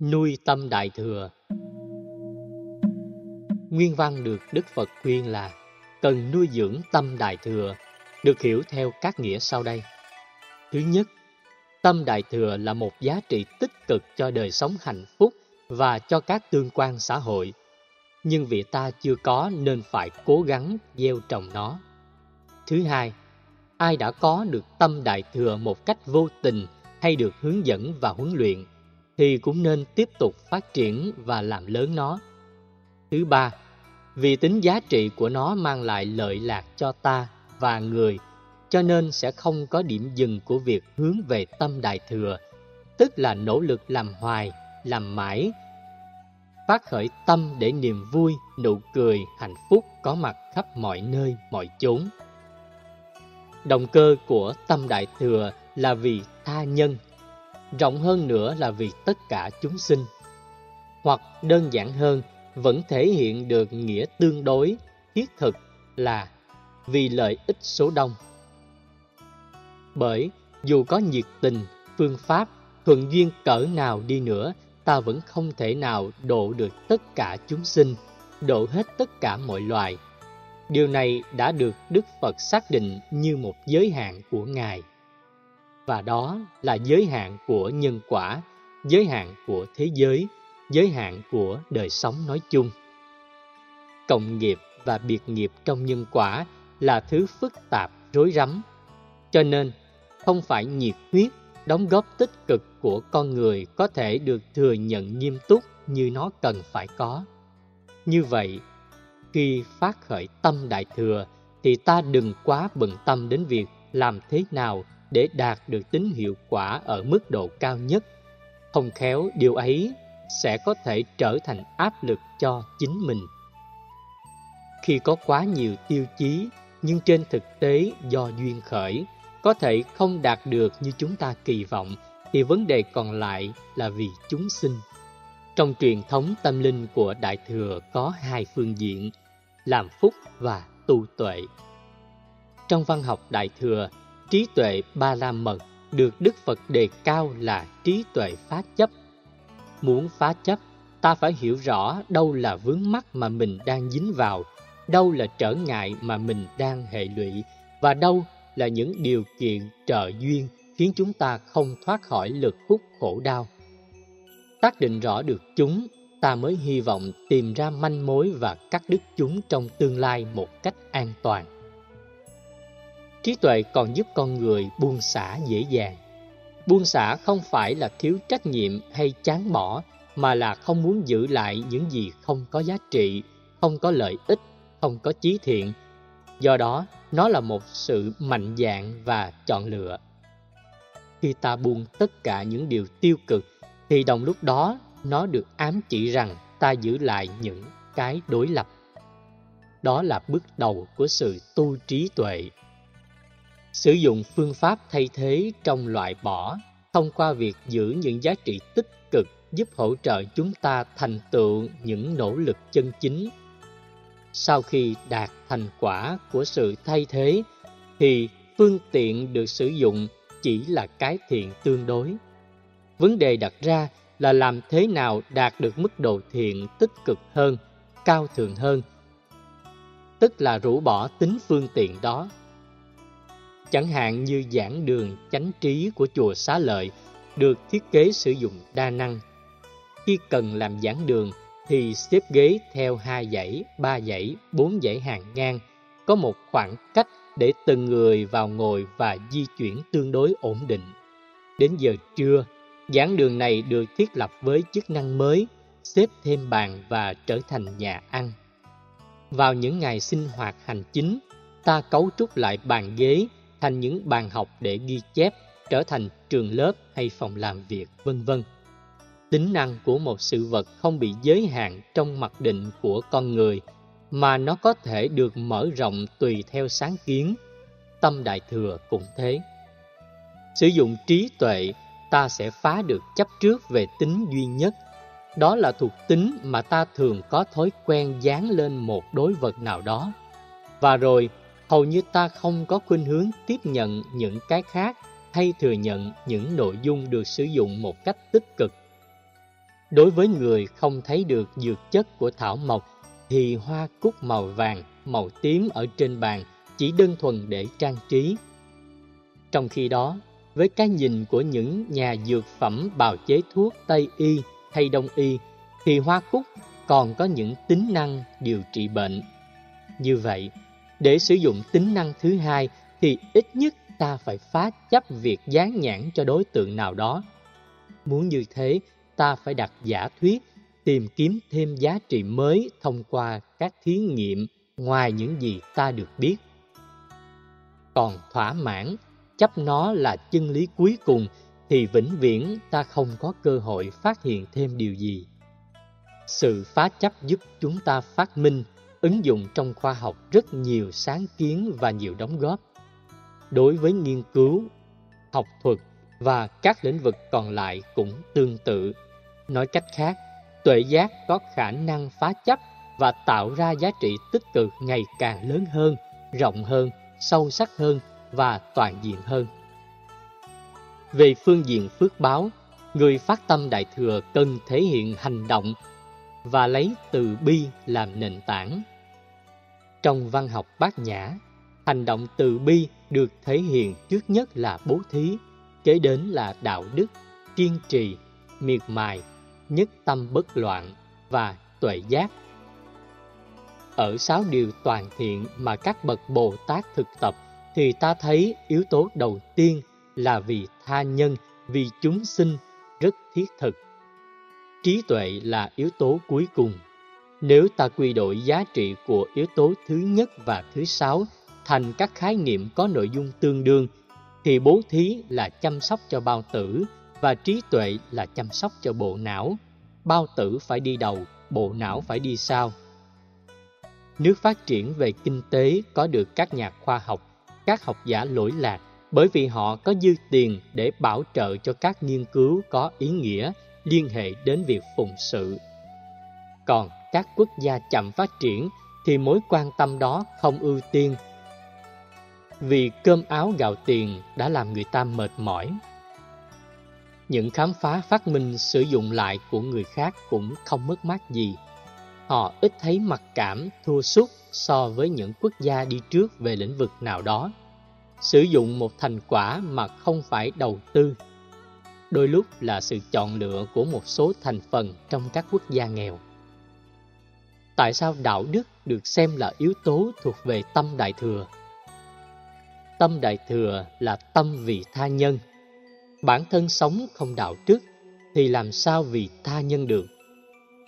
Nuôi tâm đại thừa Nguyên văn được Đức Phật khuyên là cần nuôi dưỡng tâm đại thừa, được hiểu theo các nghĩa sau đây. Thứ nhất, tâm đại thừa là một giá trị tích cực cho đời sống hạnh phúc và cho các tương quan xã hội. Nhưng vì ta chưa có nên phải cố gắng gieo trồng nó. Thứ hai, ai đã có được tâm đại thừa một cách vô tình hay được hướng dẫn và huấn luyện thì cũng nên tiếp tục phát triển và làm lớn nó. Thứ ba, vì tính giá trị của nó mang lại lợi lạc cho ta và người, cho nên sẽ không có điểm dừng của việc hướng về tâm đại thừa, tức là nỗ lực làm hoài, làm mãi, phát khởi tâm để niềm vui, nụ cười, hạnh phúc có mặt khắp mọi nơi, mọi chốn. Động cơ của tâm đại thừa là vì tha nhân, rộng hơn nữa là vì tất cả chúng sinh. Hoặc đơn giản hơn, vẫn thể hiện được nghĩa tương đối, thiết thực là vì lợi ích số đông. Bởi dù có nhiệt tình, phương pháp, thuận duyên cỡ nào đi nữa, ta vẫn không thể nào độ được tất cả chúng sinh, độ hết tất cả mọi loài. Điều này đã được Đức Phật xác định như một giới hạn của Ngài. Và đó là giới hạn của nhân quả, giới hạn của thế giới, giới hạn của đời sống nói chung. Cộng nghiệp và biệt nghiệp trong nhân quả là thứ phức tạp, rối rắm. Cho nên, không phải nhiệt huyết, đóng góp tích cực của con người có thể được thừa nhận nghiêm túc như nó cần phải có. Như vậy, khi phát khởi tâm đại thừa thì ta đừng quá bận tâm đến việc làm thế nào để đạt được tính hiệu quả ở mức độ cao nhất. Không khéo điều ấy sẽ có thể trở thành áp lực cho chính mình. Khi có quá nhiều tiêu chí nhưng trên thực tế do duyên khởi có thể không đạt được như chúng ta kỳ vọng thì vấn đề còn lại là vì chúng sinh. Trong truyền thống tâm linh của Đại Thừa có hai phương diện, làm phúc và tu tuệ. Trong văn học Đại Thừa, trí tuệ ba la mật được Đức Phật đề cao là trí tuệ phá chấp. Muốn phá chấp, ta phải hiểu rõ đâu là vướng mắc mà mình đang dính vào, đâu là trở ngại mà mình đang hệ lụy và đâu là những điều kiện trợ duyên khiến chúng ta không thoát khỏi lực hút khổ đau. Xác định rõ được chúng, ta mới hy vọng tìm ra manh mối và cắt đứt chúng trong tương lai một cách an toàn. Trí tuệ còn giúp con người buông xả dễ dàng. Buông xả không phải là thiếu trách nhiệm hay chán bỏ, mà là không muốn giữ lại những gì không có giá trị, không có lợi ích, không có chí thiện. Do đó, nó là một sự mạnh dạn và chọn lựa. Khi ta buông tất cả những điều tiêu cực, thì đồng lúc đó nó được ám chỉ rằng ta giữ lại những cái đối lập. Đó là bước đầu của sự tu trí tuệ. Sử dụng phương pháp thay thế trong loại bỏ thông qua việc giữ những giá trị tích cực giúp hỗ trợ chúng ta thành tựu những nỗ lực chân chính. Sau khi đạt thành quả của sự thay thế thì phương tiện được sử dụng chỉ là cái thiện tương đối. Vấn đề đặt ra là làm thế nào đạt được mức độ thiện tích cực hơn, cao thượng hơn, tức là rũ bỏ tính phương tiện đó. Chẳng hạn như giảng đường chánh trí của chùa Xá Lợi được thiết kế sử dụng đa năng. Khi cần làm giảng đường thì xếp ghế theo hai dãy, ba dãy, bốn dãy hàng ngang, có một khoảng cách để từng người vào ngồi và di chuyển tương đối ổn định. Đến giờ trưa, giảng đường này được thiết lập với chức năng mới, xếp thêm bàn và trở thành nhà ăn. Vào những ngày sinh hoạt hành chính, ta cấu trúc lại bàn ghế thành những bàn học để ghi chép, trở thành trường lớp hay phòng làm việc, vân vân. Tính năng của một sự vật không bị giới hạn trong mặc định của con người, mà nó có thể được mở rộng tùy theo sáng kiến. Tâm Đại Thừa cũng thế. Sử dụng trí tuệ, ta sẽ phá được chấp trước về tính duy nhất. Đó là thuộc tính mà ta thường có thói quen dán lên một đối vật nào đó. Và rồi, hầu như ta không có khuynh hướng tiếp nhận những cái khác hay thừa nhận những nội dung được sử dụng một cách tích cực Đối với người không thấy được dược chất của thảo mộc thì hoa cúc màu vàng, màu tím ở trên bàn chỉ đơn thuần để trang trí. Trong khi đó, với cái nhìn của những nhà dược phẩm bào chế thuốc Tây y hay Đông y thì hoa cúc còn có những tính năng điều trị bệnh. Như vậy, để sử dụng tính năng thứ hai thì ít nhất ta phải phá chấp việc dán nhãn cho đối tượng nào đó. Muốn như thế, ta phải đặt giả thuyết, tìm kiếm thêm giá trị mới thông qua các thí nghiệm ngoài những gì ta được biết. Còn thỏa mãn, chấp nó là chân lý cuối cùng thì vĩnh viễn ta không có cơ hội phát hiện thêm điều gì. Sự phá chấp giúp chúng ta phát minh, ứng dụng trong khoa học rất nhiều sáng kiến và nhiều đóng góp. Đối với nghiên cứu, học thuật và các lĩnh vực còn lại cũng tương tự. Nói cách khác, tuệ giác có khả năng phá chấp và tạo ra giá trị tích cực ngày càng lớn hơn, rộng hơn, sâu sắc hơn và toàn diện hơn. Về phương diện phước báo, người phát tâm Đại Thừa cần thể hiện hành động và lấy từ bi làm nền tảng. Trong văn học bát nhã, hành động từ bi được thể hiện trước nhất là bố thí, kế đến là đạo đức, kiên trì, miệt mài, nhất tâm bất loạn và tuệ giác. Ở sáu điều toàn thiện mà các bậc Bồ Tát thực tập thì ta thấy yếu tố đầu tiên là vì tha nhân, vì chúng sinh rất thiết thực. Trí tuệ là yếu tố cuối cùng. Nếu ta quy đổi giá trị của yếu tố thứ nhất và thứ sáu thành các khái niệm có nội dung tương đương, thì bố thí là chăm sóc cho bao tử và trí tuệ là chăm sóc cho bộ não. Bao tử phải đi đầu, bộ não phải đi sau. Nước phát triển về kinh tế có được các nhà khoa học, các học giả lỗi lạc bởi vì họ có dư tiền để bảo trợ cho các nghiên cứu có ý nghĩa liên hệ đến việc phụng sự. Còn các quốc gia chậm phát triển thì mối quan tâm đó không ưu tiên. Vì cơm áo gạo tiền đã làm người ta mệt mỏi. Những khám phá phát minh sử dụng lại của người khác cũng không mất mát gì. Họ ít thấy mặc cảm, thua sút so với những quốc gia đi trước về lĩnh vực nào đó. Sử dụng một thành quả mà không phải đầu tư đôi lúc là sự chọn lựa của một số thành phần trong các quốc gia nghèo. Tại sao đạo đức được xem là yếu tố thuộc về tâm đại thừa? Tâm đại thừa là tâm vì tha nhân. Bản thân sống không đạo đức thì làm sao vì tha nhân được?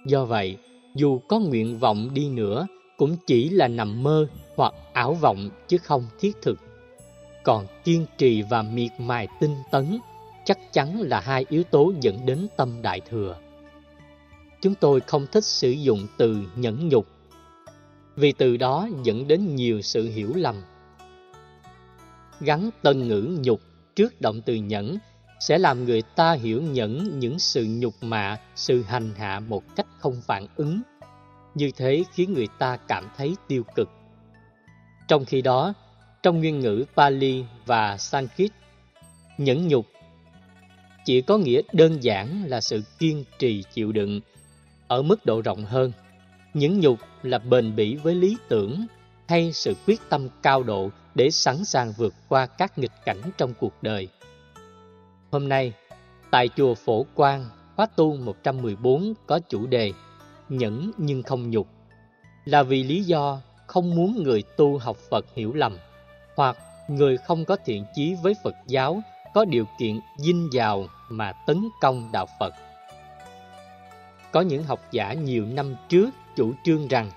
Do vậy, dù có nguyện vọng đi nữa cũng chỉ là nằm mơ hoặc ảo vọng chứ không thiết thực. Còn kiên trì và miệt mài tinh tấn chắc chắn là hai yếu tố dẫn đến tâm đại thừa. Chúng tôi không thích sử dụng từ nhẫn nhục, vì từ đó dẫn đến nhiều sự hiểu lầm. Gắn tân ngữ nhục trước động từ nhẫn sẽ làm người ta hiểu nhẫn những sự nhục mạ, sự hành hạ một cách không phản ứng. Như thế khiến người ta cảm thấy tiêu cực. Trong khi đó, trong nguyên ngữ Pali và Sanskrit, nhẫn nhục chỉ có nghĩa đơn giản là sự kiên trì chịu đựng ở mức độ rộng hơn. Những nhục là bền bỉ với lý tưởng hay sự quyết tâm cao độ để sẵn sàng vượt qua các nghịch cảnh trong cuộc đời. Hôm nay, tại chùa Phổ Quang, khóa tu 114 có chủ đề Nhẫn nhưng không nhục là vì lý do không muốn người tu học Phật hiểu lầm hoặc người không có thiện chí với Phật giáo có điều kiện dinh giàu mà tấn công đạo Phật. Có những học giả nhiều năm trước chủ trương rằng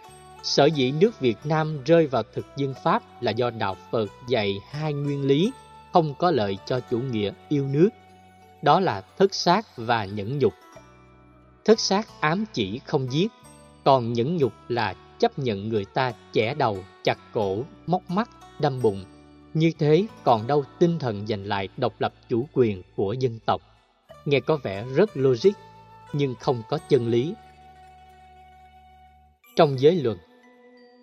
sở dĩ nước Việt Nam rơi vào thực dân Pháp là do đạo Phật dạy hai nguyên lý không có lợi cho chủ nghĩa yêu nước. Đó là thất sát và nhẫn nhục. Thất sát ám chỉ không giết, còn nhẫn nhục là chấp nhận người ta chẻ đầu, chặt cổ, móc mắt, đâm bụng, như thế còn đâu tinh thần giành lại độc lập chủ quyền của dân tộc. Nghe có vẻ rất logic, nhưng không có chân lý. Trong giới luật,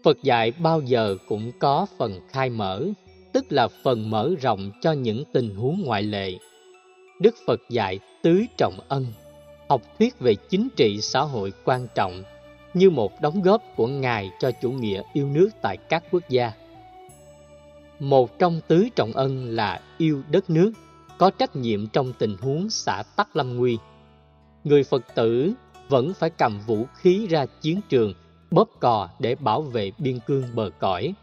Phật dạy bao giờ cũng có phần khai mở, tức là phần mở rộng cho những tình huống ngoại lệ. Đức Phật dạy tứ trọng ân, học thuyết về chính trị xã hội quan trọng như một đóng góp của Ngài cho chủ nghĩa yêu nước tại các quốc gia. Một trong tứ trọng ân là yêu đất nước, có trách nhiệm trong tình huống xã tắc lâm nguy. Người Phật tử vẫn phải cầm vũ khí ra chiến trường, bóp cò để bảo vệ biên cương bờ cõi.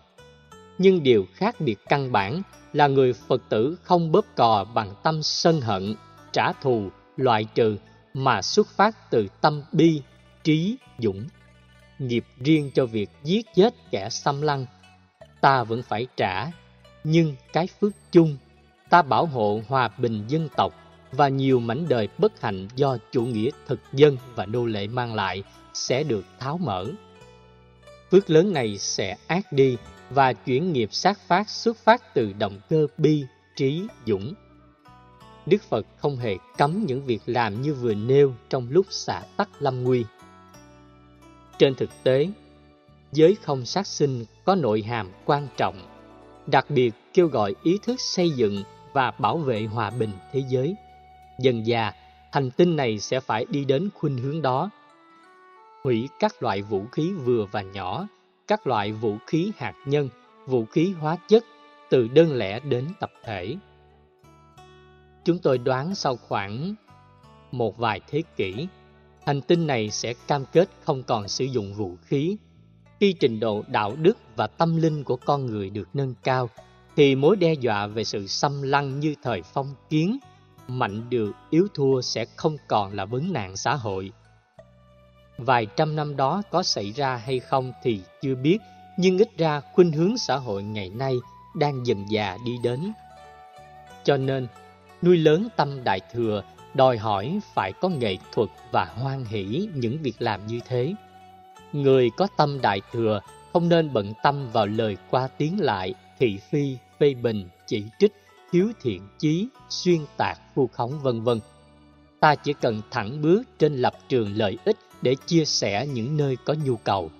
Nhưng điều khác biệt căn bản là người Phật tử không bóp cò bằng tâm sân hận, trả thù, loại trừ mà xuất phát từ tâm bi, trí, dũng. Nghiệp riêng cho việc giết chết kẻ xâm lăng, ta vẫn phải trả, nhưng cái phước chung, ta bảo hộ hòa bình dân tộc và nhiều mảnh đời bất hạnh do chủ nghĩa thực dân và nô lệ mang lại sẽ được tháo mở. Phước lớn này sẽ ác đi và chuyển nghiệp sát phát xuất phát từ động cơ bi, trí, dũng. Đức Phật không hề cấm những việc làm như vừa nêu trong lúc xả tắc lâm nguy. Trên thực tế, giới không sát sinh có nội hàm quan trọng, đặc biệt kêu gọi ý thức xây dựng và bảo vệ hòa bình thế giới. Dần già, hành tinh này sẽ phải đi đến khuynh hướng đó. Hủy các loại vũ khí vừa và nhỏ, các loại vũ khí hạt nhân, vũ khí hóa chất, từ đơn lẻ đến tập thể. Chúng tôi đoán sau khoảng một vài thế kỷ, hành tinh này sẽ cam kết không còn sử dụng vũ khí. Khi trình độ đạo đức và tâm linh của con người được nâng cao, thì mối đe dọa về sự xâm lăng như thời phong kiến, mạnh được yếu thua sẽ không còn là vấn nạn xã hội. Vài trăm năm đó có xảy ra hay không thì chưa biết, nhưng ít ra khuynh hướng xã hội ngày nay đang dần già đi đến. Cho nên, nuôi lớn tâm đại thừa đòi hỏi phải có nghệ thuật và hoan hỷ những việc làm như thế. Người có tâm đại thừa không nên bận tâm vào lời qua tiếng lại, thị phi, phê bình, chỉ trích, thiếu thiện chí, xuyên tạc, vu khống vân vân. Ta chỉ cần thẳng bước trên lập trường lợi ích để chia sẻ những nơi có nhu cầu.